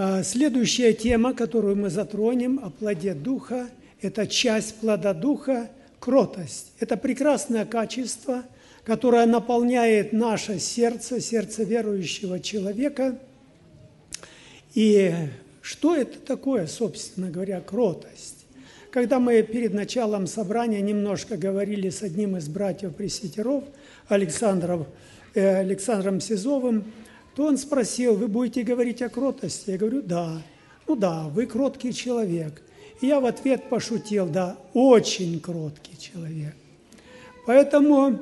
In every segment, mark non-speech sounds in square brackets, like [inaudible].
А, следующая тема, которую мы затронем, о плоде Духа, это часть плода Духа – кротость. Это прекрасное качество, которое наполняет наше сердце, сердце верующего человека. И что это такое, собственно говоря, кротость? Когда мы перед началом собрания немножко говорили с одним из братьев-пресвитеров, Александром, э, Александром Сизовым, то он спросил, вы будете говорить о кротости? Я говорю, да. Ну да, вы кроткий человек. И я в ответ пошутил, да, очень кроткий человек. Поэтому,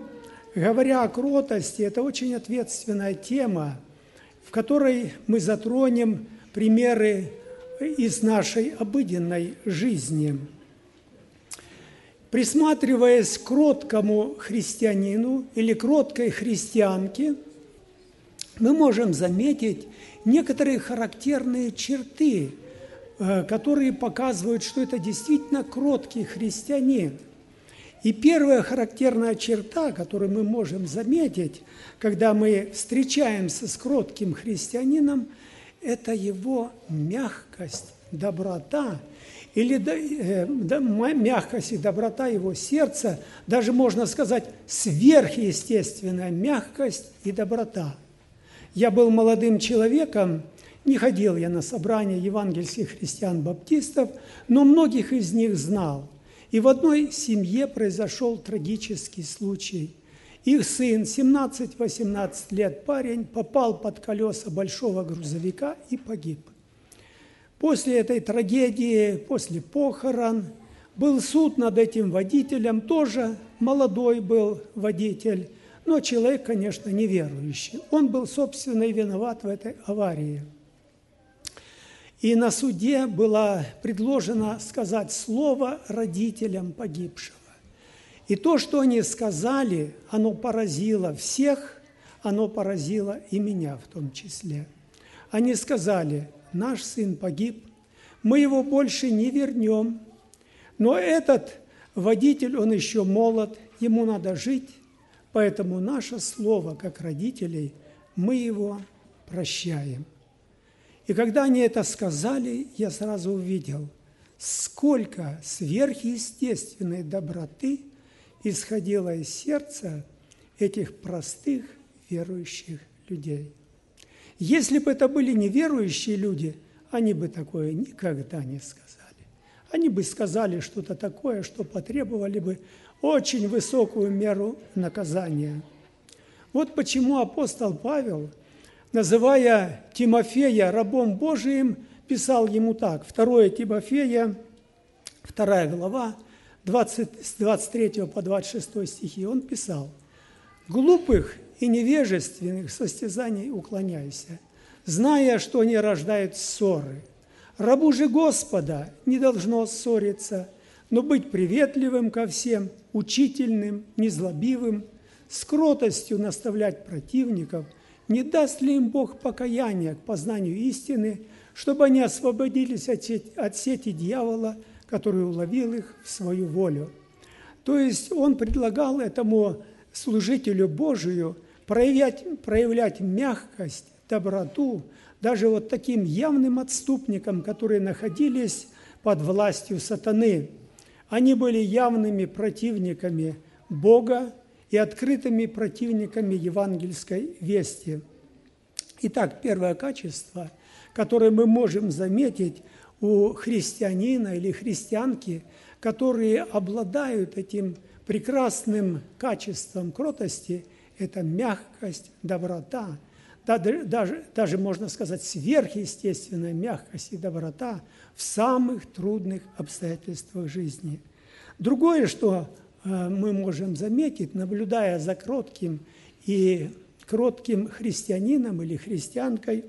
говоря о кротости, это очень ответственная тема, в которой мы затронем примеры из нашей обыденной жизни. Присматриваясь к кроткому христианину или кроткой христианке – мы можем заметить некоторые характерные черты, э, которые показывают, что это действительно кроткий христианин. И первая характерная черта, которую мы можем заметить, когда мы встречаемся с кротким христианином, это его мягкость, доброта, или э, мягкость и доброта его сердца, даже можно сказать сверхъестественная мягкость и доброта – я был молодым человеком, не ходил я на собрания евангельских христиан-баптистов, но многих из них знал. И в одной семье произошел трагический случай. Их сын, 17-18 лет парень, попал под колеса большого грузовика и погиб. После этой трагедии, после похорон, был суд над этим водителем, тоже молодой был водитель, но человек, конечно, неверующий. Он был, собственно, и виноват в этой аварии. И на суде было предложено сказать слово родителям погибшего. И то, что они сказали, оно поразило всех, оно поразило и меня в том числе. Они сказали, наш сын погиб, мы его больше не вернем, но этот водитель, он еще молод, ему надо жить, Поэтому наше слово, как родителей, мы его прощаем. И когда они это сказали, я сразу увидел, сколько сверхъестественной доброты исходило из сердца этих простых верующих людей. Если бы это были неверующие люди, они бы такое никогда не сказали. Они бы сказали что-то такое, что потребовали бы очень высокую меру наказания. Вот почему апостол Павел, называя Тимофея рабом Божиим, писал ему так. 2 Тимофея, 2 глава, 20, с 23 по 26 стихи, он писал, «Глупых и невежественных состязаний уклоняйся, зная, что они рождают ссоры. Рабу же Господа не должно ссориться, но быть приветливым ко всем, учительным, незлобивым, с кротостью наставлять противников, не даст ли им Бог покаяния к познанию истины, чтобы они освободились от сети, дьявола, который уловил их в свою волю. То есть он предлагал этому служителю Божию проявлять, проявлять мягкость, доброту, даже вот таким явным отступникам, которые находились под властью сатаны – они были явными противниками Бога и открытыми противниками евангельской вести. Итак, первое качество, которое мы можем заметить у христианина или христианки, которые обладают этим прекрасным качеством кротости, это мягкость, доброта, даже, даже, можно сказать, сверхъестественная мягкость и доброта в самых трудных обстоятельствах жизни. Другое, что э, мы можем заметить, наблюдая за кротким и кротким христианином или христианкой,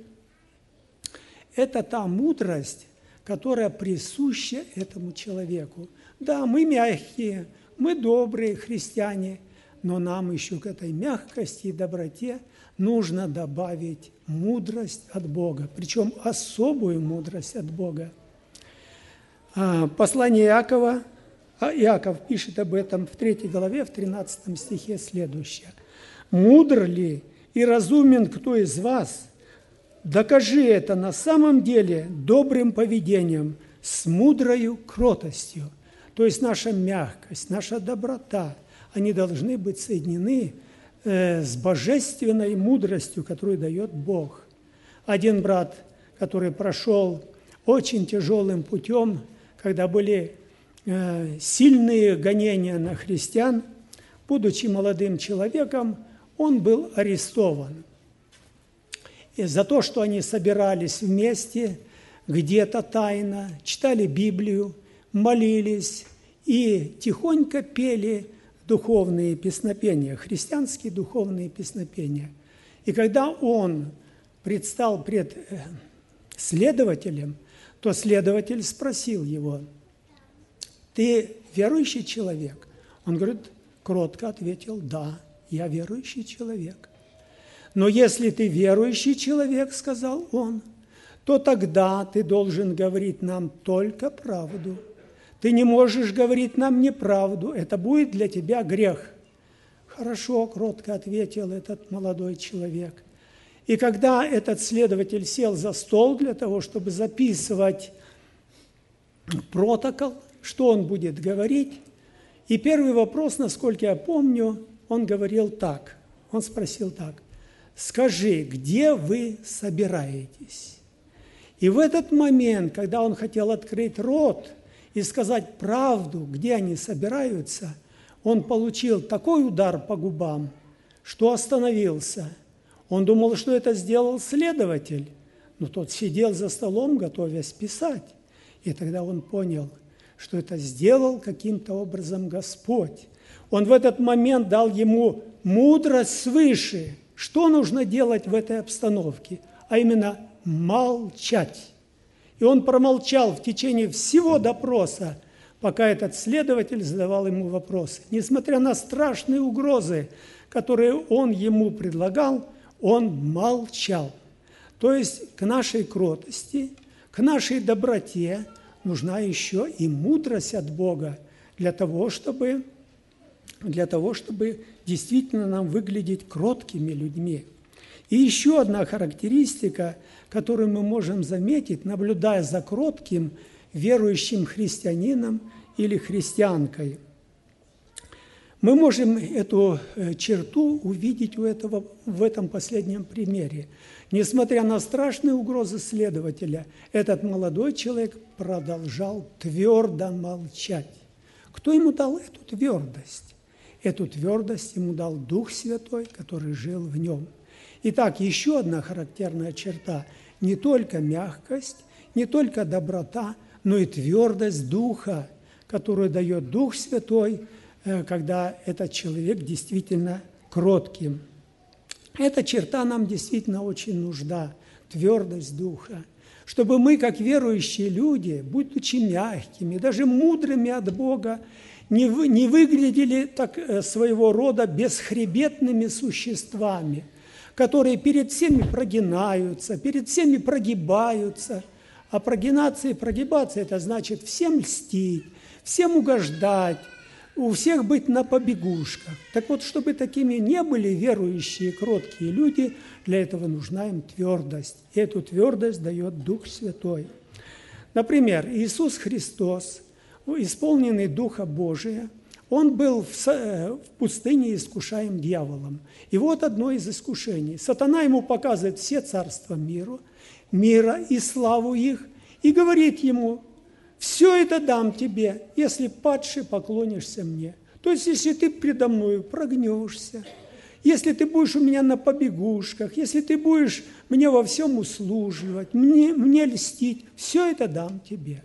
это та мудрость, которая присуща этому человеку. Да, мы мягкие, мы добрые христиане, но нам еще к этой мягкости и доброте – нужно добавить мудрость от Бога, причем особую мудрость от Бога. А, послание Иакова, а Иаков пишет об этом в 3 главе, в 13 стихе следующее. «Мудр ли и разумен кто из вас? Докажи это на самом деле добрым поведением, с мудрою кротостью. То есть наша мягкость, наша доброта, они должны быть соединены э, с божественной мудростью, которую дает Бог. Один брат, который прошел очень тяжелым путем, когда были э, сильные гонения на христиан, будучи молодым человеком, он был арестован. И за то, что они собирались вместе, где-то тайно, читали Библию, молились и тихонько пели духовные песнопения, христианские духовные песнопения. И когда он предстал пред э, следователем, то следователь спросил его, ты верующий человек? Он говорит, кротко ответил, да, я верующий человек. Но если ты верующий человек, сказал он, то тогда ты должен говорить нам только правду. Ты не можешь говорить нам неправду, это будет для тебя грех. Хорошо, кротко ответил этот молодой человек. И когда этот следователь сел за стол для того, чтобы записывать протокол, что он будет говорить, и первый вопрос, насколько я помню, он говорил так. Он спросил так. «Скажи, где вы собираетесь?» И в этот момент, когда он хотел открыть рот и сказать правду, где они собираются, он получил такой удар по губам, что остановился – он думал, что это сделал следователь, но тот сидел за столом, готовясь писать. И тогда он понял, что это сделал каким-то образом Господь. Он в этот момент дал ему мудрость свыше, что нужно делать в этой обстановке, а именно молчать. И он промолчал в течение всего допроса, пока этот следователь задавал ему вопросы. Несмотря на страшные угрозы, которые он ему предлагал, он молчал. То есть к нашей кротости, к нашей доброте нужна еще и мудрость от Бога для того, чтобы, для того, чтобы действительно нам выглядеть кроткими людьми. И еще одна характеристика, которую мы можем заметить, наблюдая за кротким верующим христианином или христианкой – мы можем эту э, черту увидеть у этого, в этом последнем примере. Несмотря на страшные угрозы следователя, этот молодой человек продолжал твердо молчать. Кто ему дал эту твердость? Эту твердость ему дал Дух Святой, который жил в нем. Итак, еще одна характерная черта – не только мягкость, не только доброта, но и твердость Духа, которую дает Дух Святой – Э, когда этот человек действительно кротким. Эта черта нам действительно очень нужна, твердость духа, чтобы мы, как верующие люди, будучи мягкими, даже мудрыми от Бога, не, вы, не выглядели так э, своего рода бесхребетными существами, которые перед всеми прогинаются, перед всеми прогибаются. А прогинаться и прогибаться – это значит всем льстить, всем угождать, у всех быть на побегушках. Так вот, чтобы такими не были верующие, кроткие люди, для этого нужна им твердость. И эту твердость дает Дух Святой. Например, Иисус Христос, исполненный Духа Божия, он был в, э, в пустыне искушаем дьяволом. И вот одно из искушений. Сатана ему показывает все царства миру, мира и славу их, и говорит ему, все это дам тебе, если падший поклонишься мне. То есть, если ты предо мною прогнешься, если ты будешь у меня на побегушках, если ты будешь мне во всем услуживать, мне, мне льстить, все это дам тебе.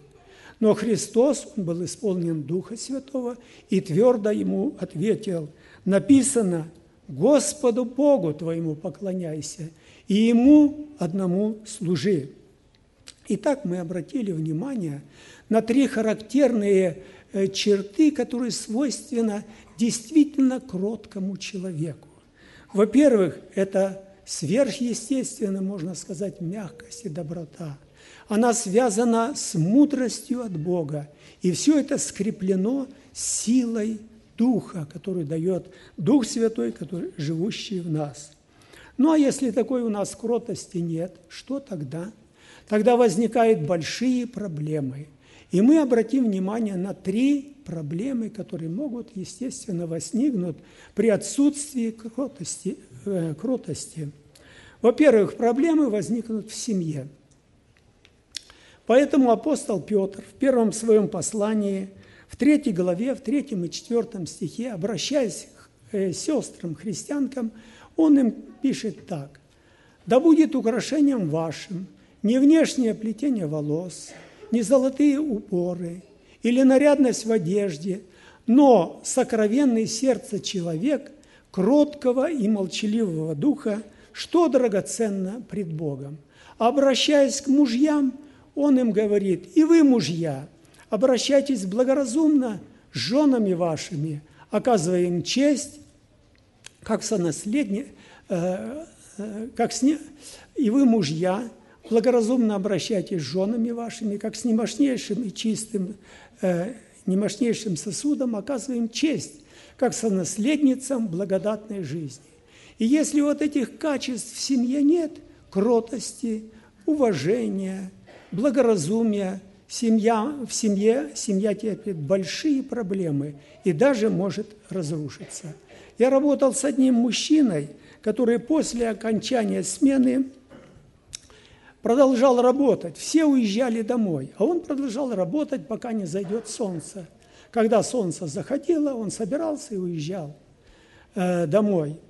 Но Христос, Он был исполнен Духа Святого и твердо ему ответил, написано, Господу Богу твоему поклоняйся, и Ему одному служи. Итак, мы обратили внимание на три характерные э, черты, которые свойственны действительно кроткому человеку. Во-первых, это сверхъестественно, можно сказать, мягкость и доброта. Она связана с мудростью от Бога. И все это скреплено силой Духа, который дает Дух Святой, который живущий в нас. Ну а если такой у нас кротости нет, что тогда? Тогда возникают большие проблемы. И мы обратим внимание на три проблемы, которые могут, естественно, возникнуть при отсутствии кротости. Э, кротости. Во-первых, проблемы возникнут в семье. Поэтому апостол Петр в первом своем послании, в третьей главе, в третьем и четвертом стихе, обращаясь к э, сестрам, христианкам, он им пишет так. «Да будет украшением вашим не внешнее плетение волос, не золотые упоры или нарядность в одежде, но сокровенный сердце человек, кроткого и молчаливого духа, что драгоценно пред Богом. Обращаясь к мужьям, он им говорит, и вы, мужья, обращайтесь благоразумно с женами вашими, оказывая им честь, как сонаследник, э, э, как сне, и вы, мужья, благоразумно обращайтесь с женами вашими, как с немощнейшим и чистым, э, немощнейшим сосудом, оказываем честь, как сонаследницам благодатной жизни. И если вот этих качеств в семье нет, кротости, уважения, благоразумия, семья, в семье, семья терпит большие проблемы и даже может разрушиться. Я работал с одним мужчиной, который после окончания смены продолжал работать. Все уезжали домой, а он продолжал работать, пока не зайдет солнце. Когда солнце заходило, он собирался и уезжал э, домой.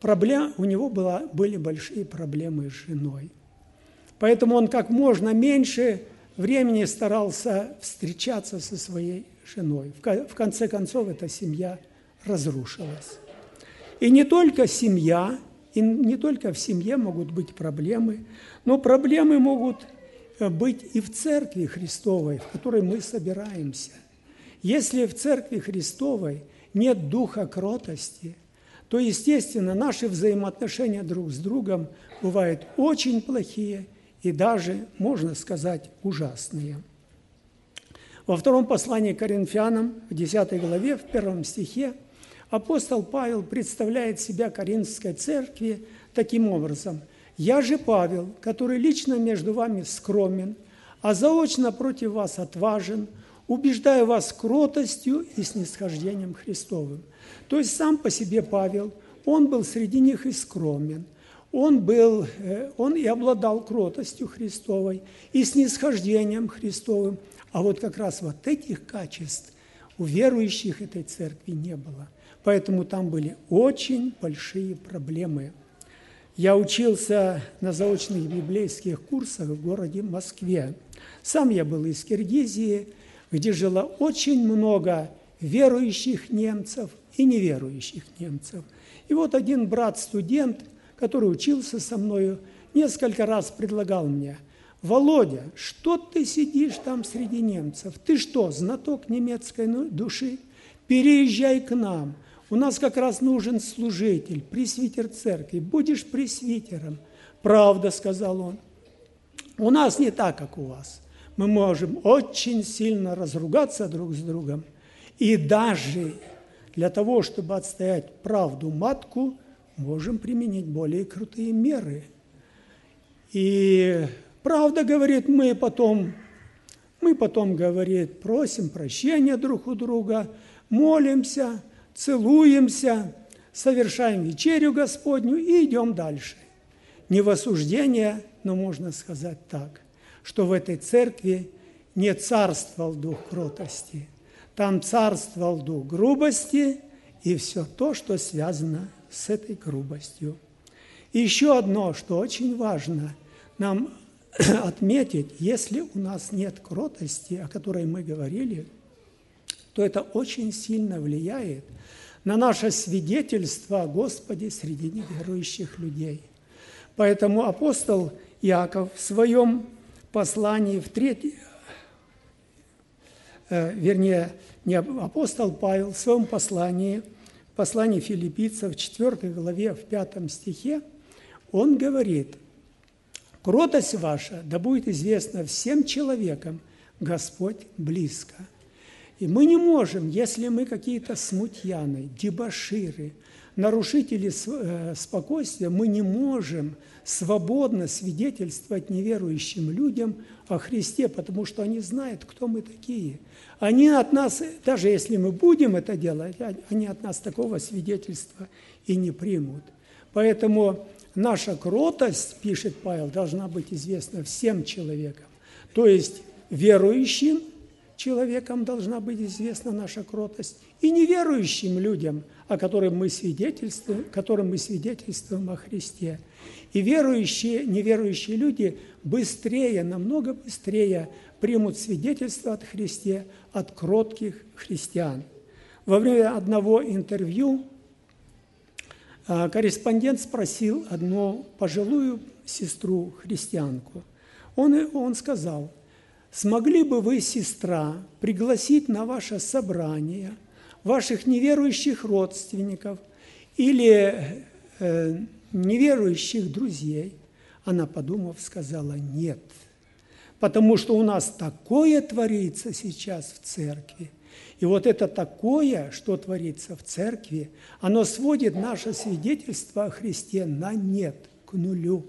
Проблем, у него была, были большие проблемы с женой. Поэтому он как можно меньше времени старался встречаться со своей женой. В конце концов, эта семья разрушилась. И не только семья, и не только в семье могут быть проблемы, но проблемы могут э, быть и в Церкви Христовой, в которой мы собираемся. Если в Церкви Христовой нет духа кротости, то, естественно, наши взаимоотношения друг с другом бывают очень плохие и даже, можно сказать, ужасные. Во втором послании к Коринфянам, в 10 главе, в первом стихе, апостол Павел представляет себя Коринфской церкви таким образом. «Я же Павел, который лично между вами скромен, а заочно против вас отважен, убеждаю вас кротостью и снисхождением Христовым». То есть сам по себе Павел, он был среди них и скромен – он был, э, он и обладал кротостью Христовой, и снисхождением Христовым. А вот как раз вот этих качеств у верующих этой церкви не было. Поэтому там были очень большие проблемы. Я учился на заочных библейских курсах в городе Москве. Сам я был из Киргизии, где жило очень много верующих немцев и неверующих немцев. И вот один брат-студент – который учился со мною, несколько раз предлагал мне, «Володя, что ты сидишь там среди немцев? Ты что, знаток немецкой ну, души? Переезжай к нам. У нас как раз нужен служитель, пресвитер церкви. Будешь пресвитером». «Правда», – сказал он, – «у нас не так, как у вас. Мы можем очень сильно разругаться друг с другом. И даже для того, чтобы отстоять правду матку, можем применить более крутые меры. И правда, говорит, мы потом, мы потом, говорит, просим прощения друг у друга, молимся, целуемся, совершаем вечерю Господню и идем дальше. Не в осуждение, но можно сказать так, что в этой церкви не царствовал дух кротости, там царствовал дух грубости и все то, что связано с этой грубостью. И еще одно, что очень важно нам [clears throat] отметить, если у нас нет кротости, о которой мы говорили, то это очень сильно влияет на наше свидетельство о Господе среди неверующих людей. Поэтому апостол Иаков в своем послании в третьем, э, вернее, не апостол Павел в своем послании – послании филиппийцев, в 4 главе, в 5 стихе, он говорит, «Кротость ваша да будет известна всем человекам, Господь близко». И мы не можем, если мы какие-то смутьяны, дебоширы, нарушители э, спокойствия, мы не можем свободно свидетельствовать неверующим людям о Христе, потому что они знают, кто мы такие. Они от нас, даже если мы будем это делать, они от нас такого свидетельства и не примут. Поэтому наша кротость, пишет Павел, должна быть известна всем человекам. То есть верующим человекам должна быть известна наша кротость, и неверующим людям, о которых мы свидетельствуем, которым мы свидетельствуем о Христе. И верующие, неверующие люди быстрее, намного быстрее примут свидетельство от Христе от кротких христиан. Во время одного интервью а, корреспондент спросил одну пожилую сестру, христианку. Он, он сказал, смогли бы вы, сестра, пригласить на ваше собрание ваших неверующих родственников или э, неверующих друзей? Она, подумав, сказала, нет, потому что у нас такое творится сейчас в церкви, и вот это такое, что творится в церкви, оно сводит наше свидетельство о Христе на нет, к нулю.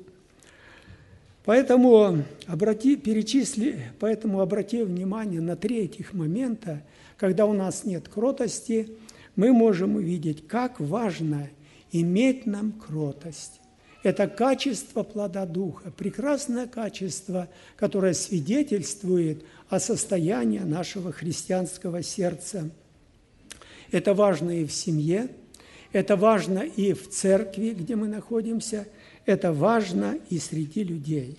Поэтому обрати, перечисли, поэтому обрати внимание на три этих момента, когда у нас нет кротости, мы можем увидеть, как важно иметь нам кротость. Это качество плода Духа, прекрасное качество, которое свидетельствует о состоянии нашего христианского сердца. Это важно и в семье, это важно и в церкви, где мы находимся, это важно и среди людей.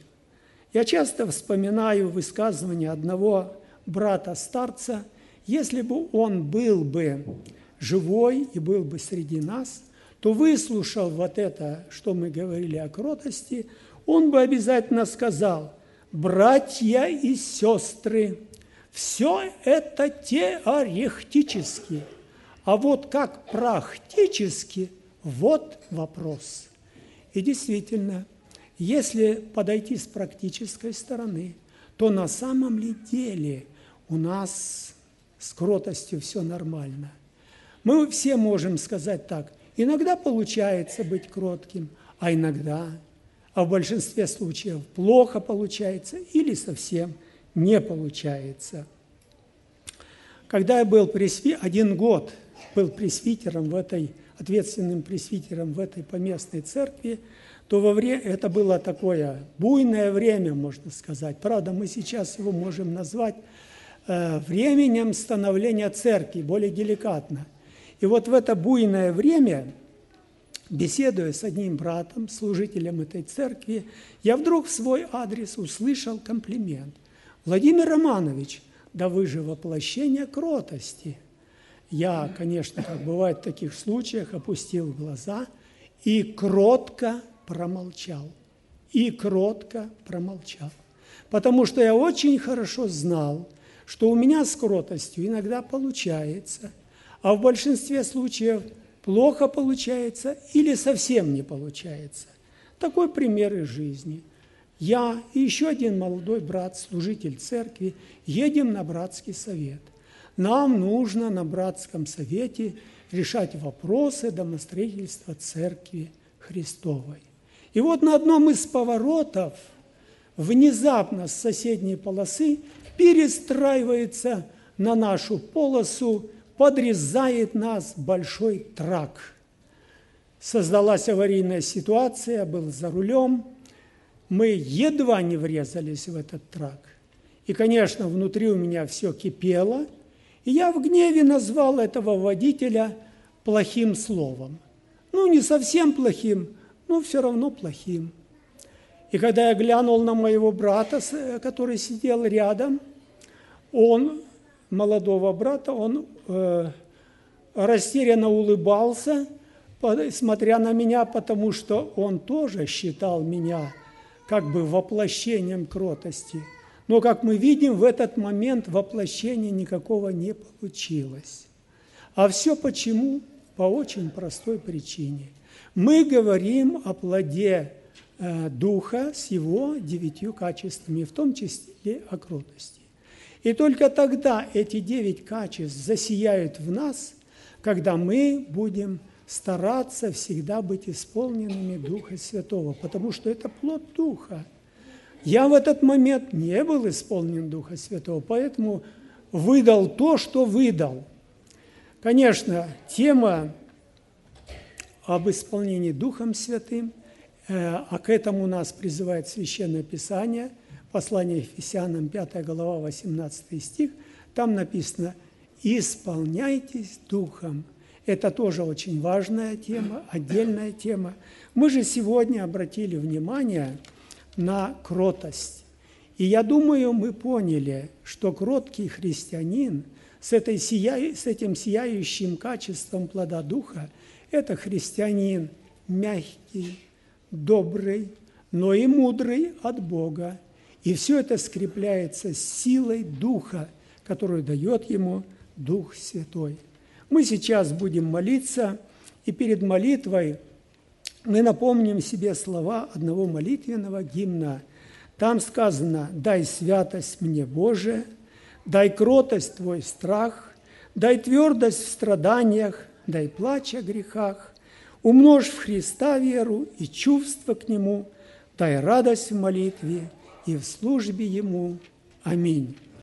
Я часто вспоминаю высказывание одного брата-старца, если бы он был бы живой и был бы среди нас – то выслушав вот это, что мы говорили о кротости, он бы обязательно сказал, братья и сестры, все это теоретически, а вот как практически, вот вопрос. И действительно, если подойти с практической стороны, то на самом ли деле у нас с кротостью все нормально. Мы все можем сказать так, Иногда получается быть кротким, а иногда, а в большинстве случаев плохо получается или совсем не получается. Когда я был пресви... один год был пресвитером в этой, ответственным пресвитером в этой поместной церкви, то во время, это было такое буйное время, можно сказать. Правда, мы сейчас его можем назвать э, временем становления церкви, более деликатно – и вот в это буйное время, беседуя с одним братом, служителем этой церкви, я вдруг в свой адрес услышал комплимент. «Владимир Романович, да вы же воплощение кротости». Я, конечно, как бывает в таких случаях, опустил глаза и кротко промолчал. И кротко промолчал. Потому что я очень хорошо знал, что у меня с кротостью иногда получается – а в большинстве случаев плохо получается или совсем не получается. Такой пример из жизни. Я и еще один молодой брат, служитель церкви, едем на братский совет. Нам нужно на братском совете решать вопросы домостроительства церкви Христовой. И вот на одном из поворотов внезапно с соседней полосы перестраивается на нашу полосу подрезает нас большой трак. Создалась аварийная ситуация, был за рулем, мы едва не врезались в этот трак. И, конечно, внутри у меня все кипело, я в гневе назвал этого водителя плохим словом. Ну, не совсем плохим, но все равно плохим. И когда я глянул на моего брата, который сидел рядом, он молодого брата, он э, растерянно улыбался, смотря на меня, потому что он тоже считал меня как бы воплощением кротости. Но, как мы видим, в этот момент воплощения никакого не получилось. А все почему? По очень простой причине. Мы говорим о плоде э, Духа с его девятью качествами, в том числе о кротости. И только тогда эти девять качеств засияют в нас, когда мы будем стараться всегда быть исполненными Духа Святого, потому что это плод Духа. Я в этот момент не был исполнен Духа Святого, поэтому выдал то, что выдал. Конечно, тема об исполнении Духом Святым, э, а к этому нас призывает Священное Писание, послание Ефесянам, 5 глава, 18 стих, там написано «Исполняйтесь Духом». Это тоже очень важная тема, отдельная тема. Мы же сегодня обратили внимание на кротость. И я думаю, мы поняли, что кроткий христианин с, этой сия... с этим сияющим качеством плода Духа – это христианин мягкий, добрый, но и мудрый от Бога. И все это скрепляется силой Духа, которую дает ему Дух Святой. Мы сейчас будем молиться, и перед молитвой мы напомним себе слова одного молитвенного гимна – там сказано, дай святость мне, Боже, дай кротость Твой страх, дай твердость в страданиях, дай плач о грехах, умножь в Христа веру и чувство к Нему, дай радость в молитве и в службе Ему. Аминь.